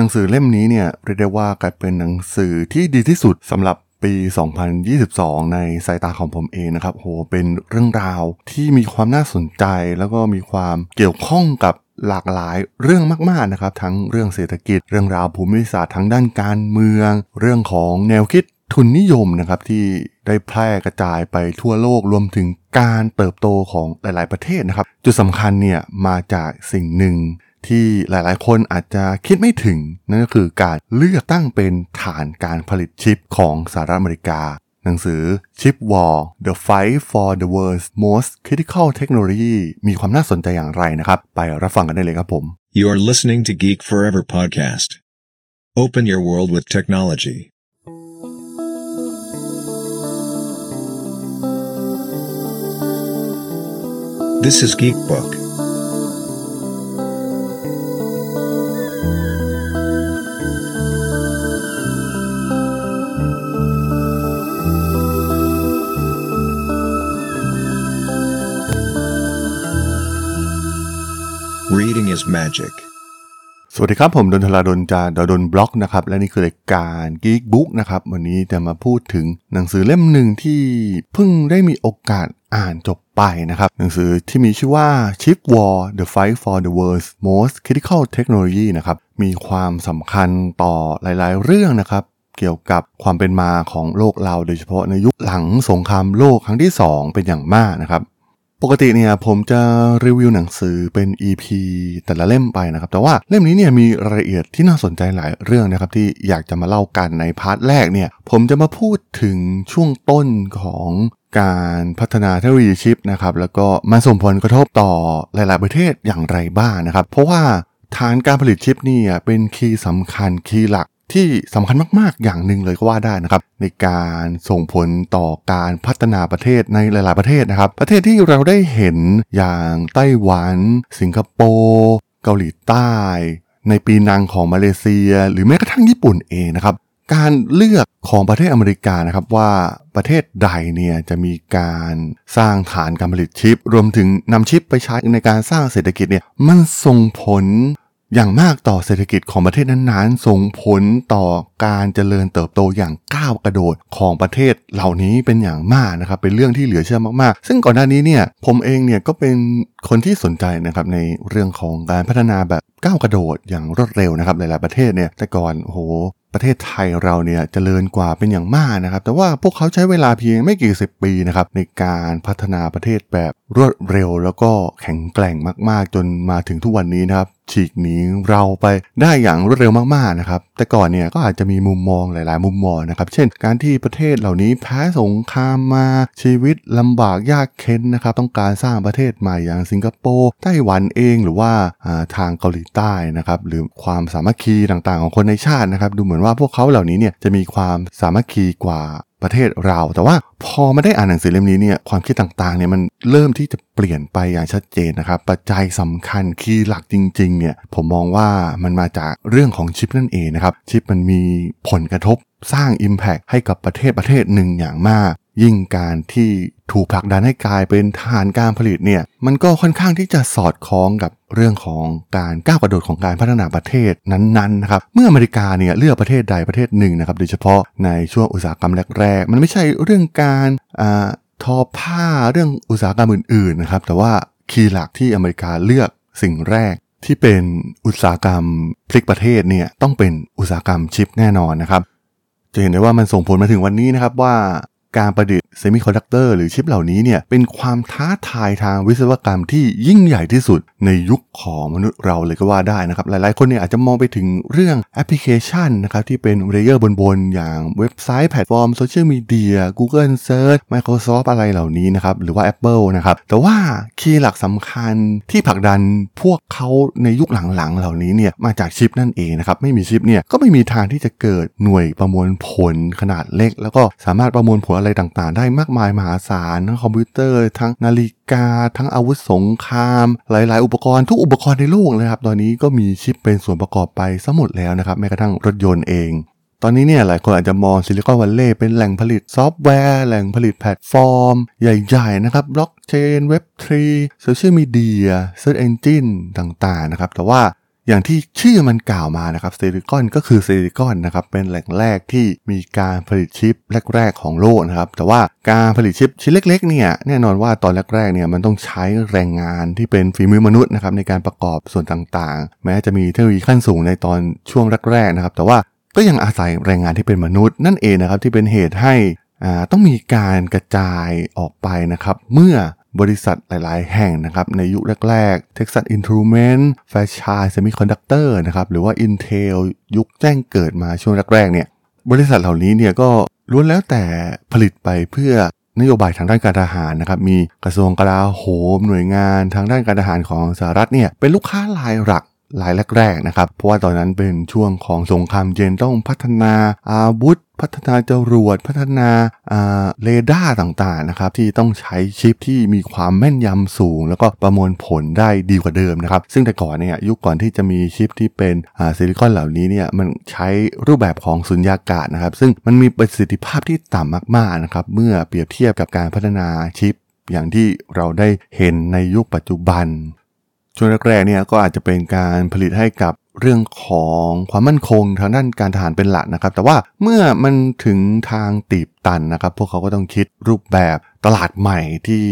หนังสือเล่มนี้เนี่ยเรียกได้ว่ากลายเป็นหนังสือที่ดีที่สุดสำหรับปี 2022 ในสายตาของผมเองนะครับ โห เป็นเรื่องราวที่มีความน่าสนใจแล้วก็มีความเกี่ยวข้องกับหลากหลายเรื่องมากๆนะครับ ทั้งเรื่องเศรษฐกิจ เรื่องราวภูมิศาสตร์ทั้งด้านการเมือง เรื่องของแนวคิดทุนนิยมนะครับที่ได้แพร่กระจายไปทั่วโลกรวมถึงการเติบโตของหลาย ๆ ประเทศนะครับ จุดสำคัญเนี่ยมาจากสิ่งหนึ่ง ที่หลายๆ คนอาจจะคิดไม่ถึง นั่นก็คือการเลือกตั้งเป็นฐานการผลิตชิปของสหรัฐอเมริกา หนังสือ Chip War The Fight for the World's Most Critical Technology มีความน่าสนใจอย่างไรนะครับ ไปรับฟังกันได้เลยครับผม You are listening to Geek Forever podcast. Open your world with technology. This is Geek Book. Magic. สวัสดีครับ ผมดนทลาดนจากดนบล็อกนะครับ และนี่คือรายการ Geek Book นะครับ วันนี้จะมาพูดถึงหนังสือเล่มหนึ่งที่เพิ่งได้มีโอกาสอ่านจบไปนะครับ หนังสือที่มีชื่อว่า Chip War The Fight for the World's Most Critical Technology นะครับ มีความสำคัญต่อหลายๆ เรื่องนะครับเกี่ยวกับความเป็นมาของโลกเราโดยเฉพาะในยุคหลังสงครามโลกครั้งที่ 2 เป็นอย่างมากนะครับ ปกติเนี่ยผมจะรีวิวหนังสือเป็น EP แต่ละเล่มไปนะครับ แต่ว่าเล่มนี้เนี่ยมีรายละเอียดที่น่าสนใจหลายเรื่องนะครับที่อยากจะมาเล่ากันใน part แรกเนี่ยผมจะมาพูดถึงช่วงต้นของการพัฒนาเทคโนโลยีชิปนะครับแล้วก็มันส่งผลกระทบต่อหลาย ๆ ประเทศอย่างไรบ้างนะครับ เพราะว่าฐานการผลิตชิปนี่เป็นคีย์สำคัญคีย์หลัก ที่สำคัญมากๆ อย่างหนึ่งเลยก็ว่าได้นะครับ ในการส่งผลต่อการพัฒนาประเทศในหลาย ๆ ประเทศนะครับ ประเทศที่เราได้เห็นอย่างไต้หวัน สิงคโปร์เกาหลีใต้ ในปีนังของมาเลเซีย หรือแม้กระทั่งญี่ปุ่นเองนะครับการเลือกของประเทศอเมริกานะครับว่าประเทศใดเนี่ยจะมีการสร้างฐานการผลิตชิป รวมถึงนำชิปไปใช้ในการสร้างเศรษฐกิจเนี่ยมันส่งผล อย่างมากต่อเศรษฐกิจของประเทศนั้นๆ ส่งผลต่อการเจริญเติบโตอย่างก้าวกระโดดของประเทศเหล่านี้เป็นอย่างมากนะครับ เป็นเรื่องที่เหลือเชื่อมากๆ ซึ่งก่อนหน้านี้เนี่ยผมเองเนี่ยก็เป็นคนที่สนใจนะครับในเรื่องของการพัฒนาแบบก้าวกระโดดอย่างรวดเร็วนะครับหลายๆประเทศเนี่ยแต่ก่อนโหประเทศไทยเราเนี่ยจเจริญกว่าเป็นอย่างมากนะครับ แต่ว่าพวกเขาใช้เวลาเพียงไม่กี่สิบปีนะครับในการพัฒนาประเทศแบบรวดเร็ว แล้วก็แข็งแกร่งมากๆ จนมาถึงทุกวันนี้นะครับ ฉีกหนีเราไปได้อย่างรวดเร็วมากๆนะครับแต่ก่อนเนี่ยก็อาจจะมีมุมมองหลาย ๆ มุมมองนะครับ เช่น การที่ประเทศเหล่านี้แพ้สงครามมาชีวิตลำบากยากเข็นนะครับ ต้องการสร้างประเทศใหม่อย่างสิงคโปร์ไต้หวันเองหรือว่าทางเกาหลีใต้นะครับหรือความสามัคคีต่างๆ ของคนในชาตินะครับ ดูเหมือนว่าพวกเขาเหล่านี้เนี่ยจะมีความสามัคคีกว่า ประเทศเรา แต่ว่าพอมาได้อ่านหนังสือเล่มนี้เนี่ยความคิดต่างๆเนี่ยมันเริ่มที่จะเปลี่ยนไปอย่างชัดเจนนะครับ ปัจจัยสำคัญคีย์หลักจริงๆเนี่ยผมมองว่ามันมาจากเรื่องของชิปนั่นเองนะครับ ชิปมันมีผลกระทบสร้าง Impact ให้กับประเทศประเทศหนึ่งอย่างมาก ยิ่งการที่ถูกผลักดันให้กลายเป็นฐานการผลิตเนี่ยมันก็ค่อนข้างที่จะสอดคล้องกับเรื่องของการก้าวกระโดดของการพัฒนาประเทศนั้นๆนะครับเมื่ออเมริกาเนี่ยเลือกประเทศใดประเทศหนึ่งนะครับโดยเฉพาะในช่วงอุตสาหกรรมแรกๆมันไม่ใช่เรื่องการทอผ้าเรื่องอุตสาหกรรมอื่นๆนะครับแต่ว่า key หลักที่อเมริกาเลือกสิ่งแรกที่เป็นอุตสาหกรรมพลิกประเทศเนี่ยต้องเป็นอุตสาหกรรมชิปแน่นอนนะครับจะเห็นได้ว่ามันส่งผลมาถึงวันนี้นะครับว่า การประดิษฐ์ semiconductor หรือชิปเหล่านี้เนี่ยเป็นความท้าทายทางวิศวกรรมที่ยิ่งใหญ่ที่สุดในยุคของมนุษย์เราเลยก็ว่าได้นะครับ หลายๆ คนเนี่ยอาจจะมองไปถึงเรื่องแอปพลิเคชันนะครับที่เป็น layer บนๆ อย่างเว็บไซต์แพลตฟอร์มโซเชียลมีเดีย Google Search Microsoft อะไรเหล่านี้นะครับ หรือว่า Apple นะครับ แต่ว่า key หลักสำคัญที่ผลักดันพวกเขาในยุคหลังๆ เหล่านี้เนี่ยมาจากชิปนั่นเองนะครับไม่มีชิปเนี่ยก็ไม่มีทางที่จะเกิดหน่วยประมวลผลขนาดเล็ก แล้วก็สามารถประมวลผลอะไรต่างๆได้มากมายมหาศาลทั้งคอมพิวเตอร์ ทั้งนาฬิกา ทั้งอาวุธสงคราม หลาย ๆ อุปกรณ์ทุกอุปกรณ์ในโลกเลยครับตอนนี้ก็มีชิปเป็นส่วนประกอบไปซะหมดแล้วนะครับแม้กระทั่งรถยนต์เองตอนนี้เนี่ยหลายคนอาจจะมองซิลิคอนวัลเลย์เป็นแหล่งผลิตซอฟต์แวร์ แหล่งผลิตแพลตฟอร์ม ใหญ่ๆนะครับบล็อกเชน Web three โซเชียลมีเดีย search engine ต่างๆนะครับ แต่ว่า อย่างที่ชื่อมันกล่าวมานะครับซิลิคอนก็คือซิลิคอนนะครับเป็นแหล่งแรกที่มีการผลิตชิปแรก ๆ ของโลกนะครับแต่ว่าการผลิตชิปชิ้นเล็กๆเนี่ยแน่นอนว่าตอนแรกๆเนี่ยมันต้องใช้แรงงานที่เป็นฝีมือมนุษย์นะครับในการประกอบส่วนต่างๆ แม้จะมีเทคโนโลยีขั้นสูงในตอนช่วงแรกๆนะครับแต่ว่าก็ยังอาศัยแรงงานที่เป็นมนุษย์นั่นเองนะครับที่เป็นเหตุให้ต้องมีการกระจายออกไปนะครับเมื่อ บริษัทหลาย ๆ แห่งนะครับในยุคแรก ๆ Texas Instruments f a i r c h i d e Semiconductor นะครับหรือว่า Intel ยุคแจ้งเกิดมาช่วงแรก ๆ เนี่ยบริษัทเหล่านี้เนี่ยก็ล้วนแล้วแต่ผลิตไปเพื่อนโยบายทางด้านการทหารนะครับมีกระทรวงกลาโหมหน่วยงานทางด้านการทหารของสหรัฐเนี่ยเป็นลูกค้ารายหลักรายแรกๆนะครับเพราะว่าตอนนั้นเป็นช่วงของสงครามเย็นต้องพัฒนาอาวุธ พัฒนาจรวด พัฒนาเรดาร์ต่างๆนะครับที่ต้องใช้ชิปที่มีความแม่นยำสูง แล้วก็ประมวลผลได้ดีกว่าเดิมนะครับซึ่งแต่ก่อนเนี่ยยุคก่อนที่จะมีชิปที่เป็นซิลิคอนเหล่านี้เนี่ยมันใช้รูปแบบของสุญญากาศนะครับ ซึ่งมันมีประสิทธิภาพที่ต่ำมากๆนะครับเมื่อเปรียบเทียบกับการพัฒนาชิป อย่างที่เราได้เห็นในยุคปัจจุบันช่วงแรกๆเนี่ยก็อาจจะเป็นการผลิตให้กับ เรื่องของความมั่นคงทางด้านการทหารเป็นหลักนะครับ แต่ว่าเมื่อมันถึงทางตีบตันนะครับ พวกเขาก็ต้องคิดรูปแบบตลาดใหม่ที่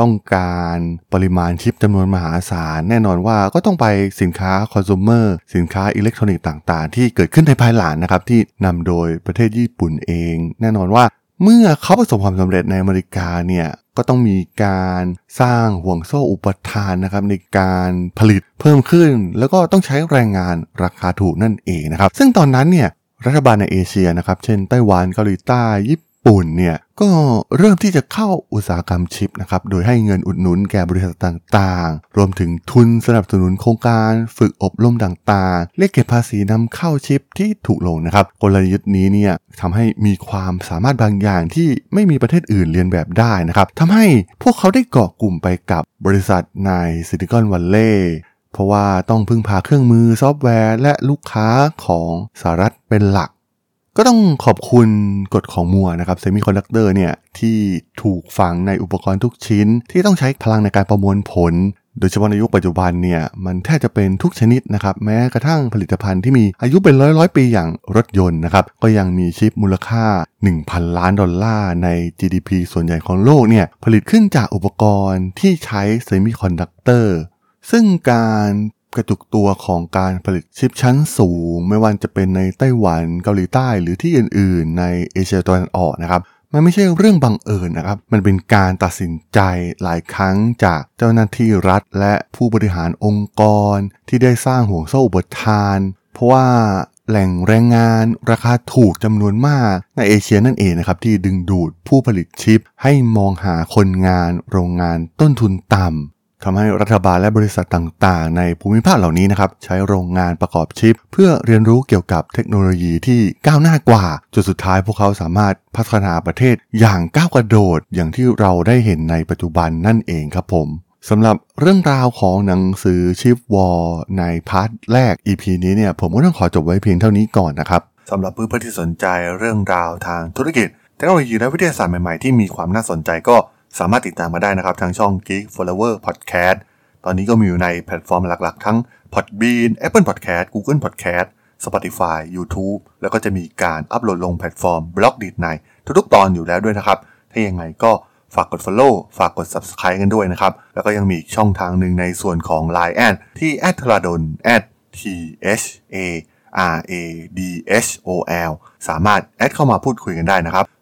ต้องการปริมาณชิปจำนวนมหาศาล แน่นอนว่าก็ต้องไปสินค้าคอน sumer สินค้าอิเล็กทรอนิกส์ต่างๆ ที่เกิดขึ้นในภายหลังนะครับ ที่นำโดยประเทศญี่ปุ่นเอง แน่นอนว่า เมื่อเขาประสบความสำเร็จในอเมริกาเนี่ยก็ต้องมีการสร้างห่วงโซ่อุปทานนะครับในการผลิตเพิ่มขึ้น แล้วก็ต้องใช้แรงงานราคาถูกนั่นเองนะครับ ซึ่งตอนนั้นเนี่ยรัฐบาลในเอเชียนะครับ เช่นไต้หวันเกาหลีใต้ญี่ ปุ่นเนี่ยก็เริ่มที่จะเข้าอุตสาหกรรมชิปนะครับ โดยให้เงินอุดหนุนแก่บริษัทต่างๆ รวมถึงทุนสนับสนุนโครงการฝึกอบรมต่างๆ เรียกเก็บภาษีนำเข้าชิปที่ถูกลงนะครับ กลยุทธ์นี้เนี่ยทำให้มีความสามารถบางอย่างที่ไม่มีประเทศอื่นเลียนแบบได้นะครับทำให้พวกเขาได้เกาะกลุ่มไปกับบริษัทในซิลิคอนวัลเลย์เพราะว่าต้องพึ่งพาเครื่องมือซอฟต์แวร์ และลูกค้าของสหรัฐเป็นหลัก ก็ต้องขอบคุณกฎของมัวร์นะครับเซมิคอนดักเตอร์เนี่ยที่ถูกฝังในอุปกรณ์ทุกชิ้น ที่ต้องใช้พลังในการประมวลผล โดยเฉพาะในยุคปัจจุบันเนี่ยมันแทบจะเป็นทุกชนิดนะครับแม้กระทั่งผลิตภัณฑ์ที่มีอายุเป็นร้อยร้อยปีอย่างรถยนต์นะครับก็ยังมีชิปมูลค่า 1,000 ล้านดอลลาร์ใน GDP ส่วนใหญ่ของโลกเนี่ยผลิตขึ้นจากอุปกรณ์ที่ใช้เซมิคอนดักเตอร์ซึ่งการ กระจุกตัวของการผลิตชิปชั้นสูง ไม่ว่าจะเป็นในไต้หวันเกาหลีใต้หรือที่อื่น ๆ ในเอเชียตะวันออกนะครับมันไม่ใช่เรื่องบังเอิญนะครับ มันเป็นการตัดสินใจหลายครั้งจากเจ้าหน้าที่รัฐ และผู้บริหารองค์กร ที่ได้สร้างห่วงโซ่อุปทาน เพราะว่าแหล่งแรงงานราคาถูกจำนวนมากในเอเชียนั่นเองนะครับ ที่ดึงดูดผู้ผลิตชิป ให้มองหาคนงานโรงงานต้นทุนต่ำ ทำให้รัฐบาลและบริษัทต่างๆ ในภูมิภาคเหล่านี้นะครับใช้โรงงานประกอบชิป เพื่อเรียนรู้เกี่ยวกับเทคโนโลยีที่ก้าวหน้ากว่า จนสุดท้ายพวกเขาสามารถพัฒนาประเทศอย่างก้าวกระโดด อย่างที่เราได้เห็นในปัจจุบันนั่นเองครับผมสำหรับเรื่องราวของหนังสือ Chip War ใน part แรก EP นี้เนี่ยผมก็ต้องขอจบไว้เพียงเท่านี้ก่อนนะครับสำหรับเพื่อนๆที่สนใจเรื่องราวทางธุรกิจเทคโนโลยีและวิทยาศาสตร์ใหม่ๆที่มีความน่าสนใจก็ สามารถติดตามมาได้นะครับ ทางช่อง Geek Forever Podcast ตอนนี้ก็มีอยู่ในแพลตฟอร์มหลักๆ ทั้ง Podbean Apple Podcast Google Podcast Spotify YouTube แล้วก็จะมีการอัปโหลดลงแพลตฟอร์ม Blockdit ในทุกๆ ตอนอยู่แล้วด้วยนะครับ ถ้ายังไงก็ฝากกด Follow ฝากกด Subscribe กันด้วยนะครับ แล้วก็ยังมีช่องทางหนึ่งในส่วนของ Line add ที่ a d ธราดล t h a r a d h o l สามารถ add เข้ามาพูดคุยกันได้นะครับ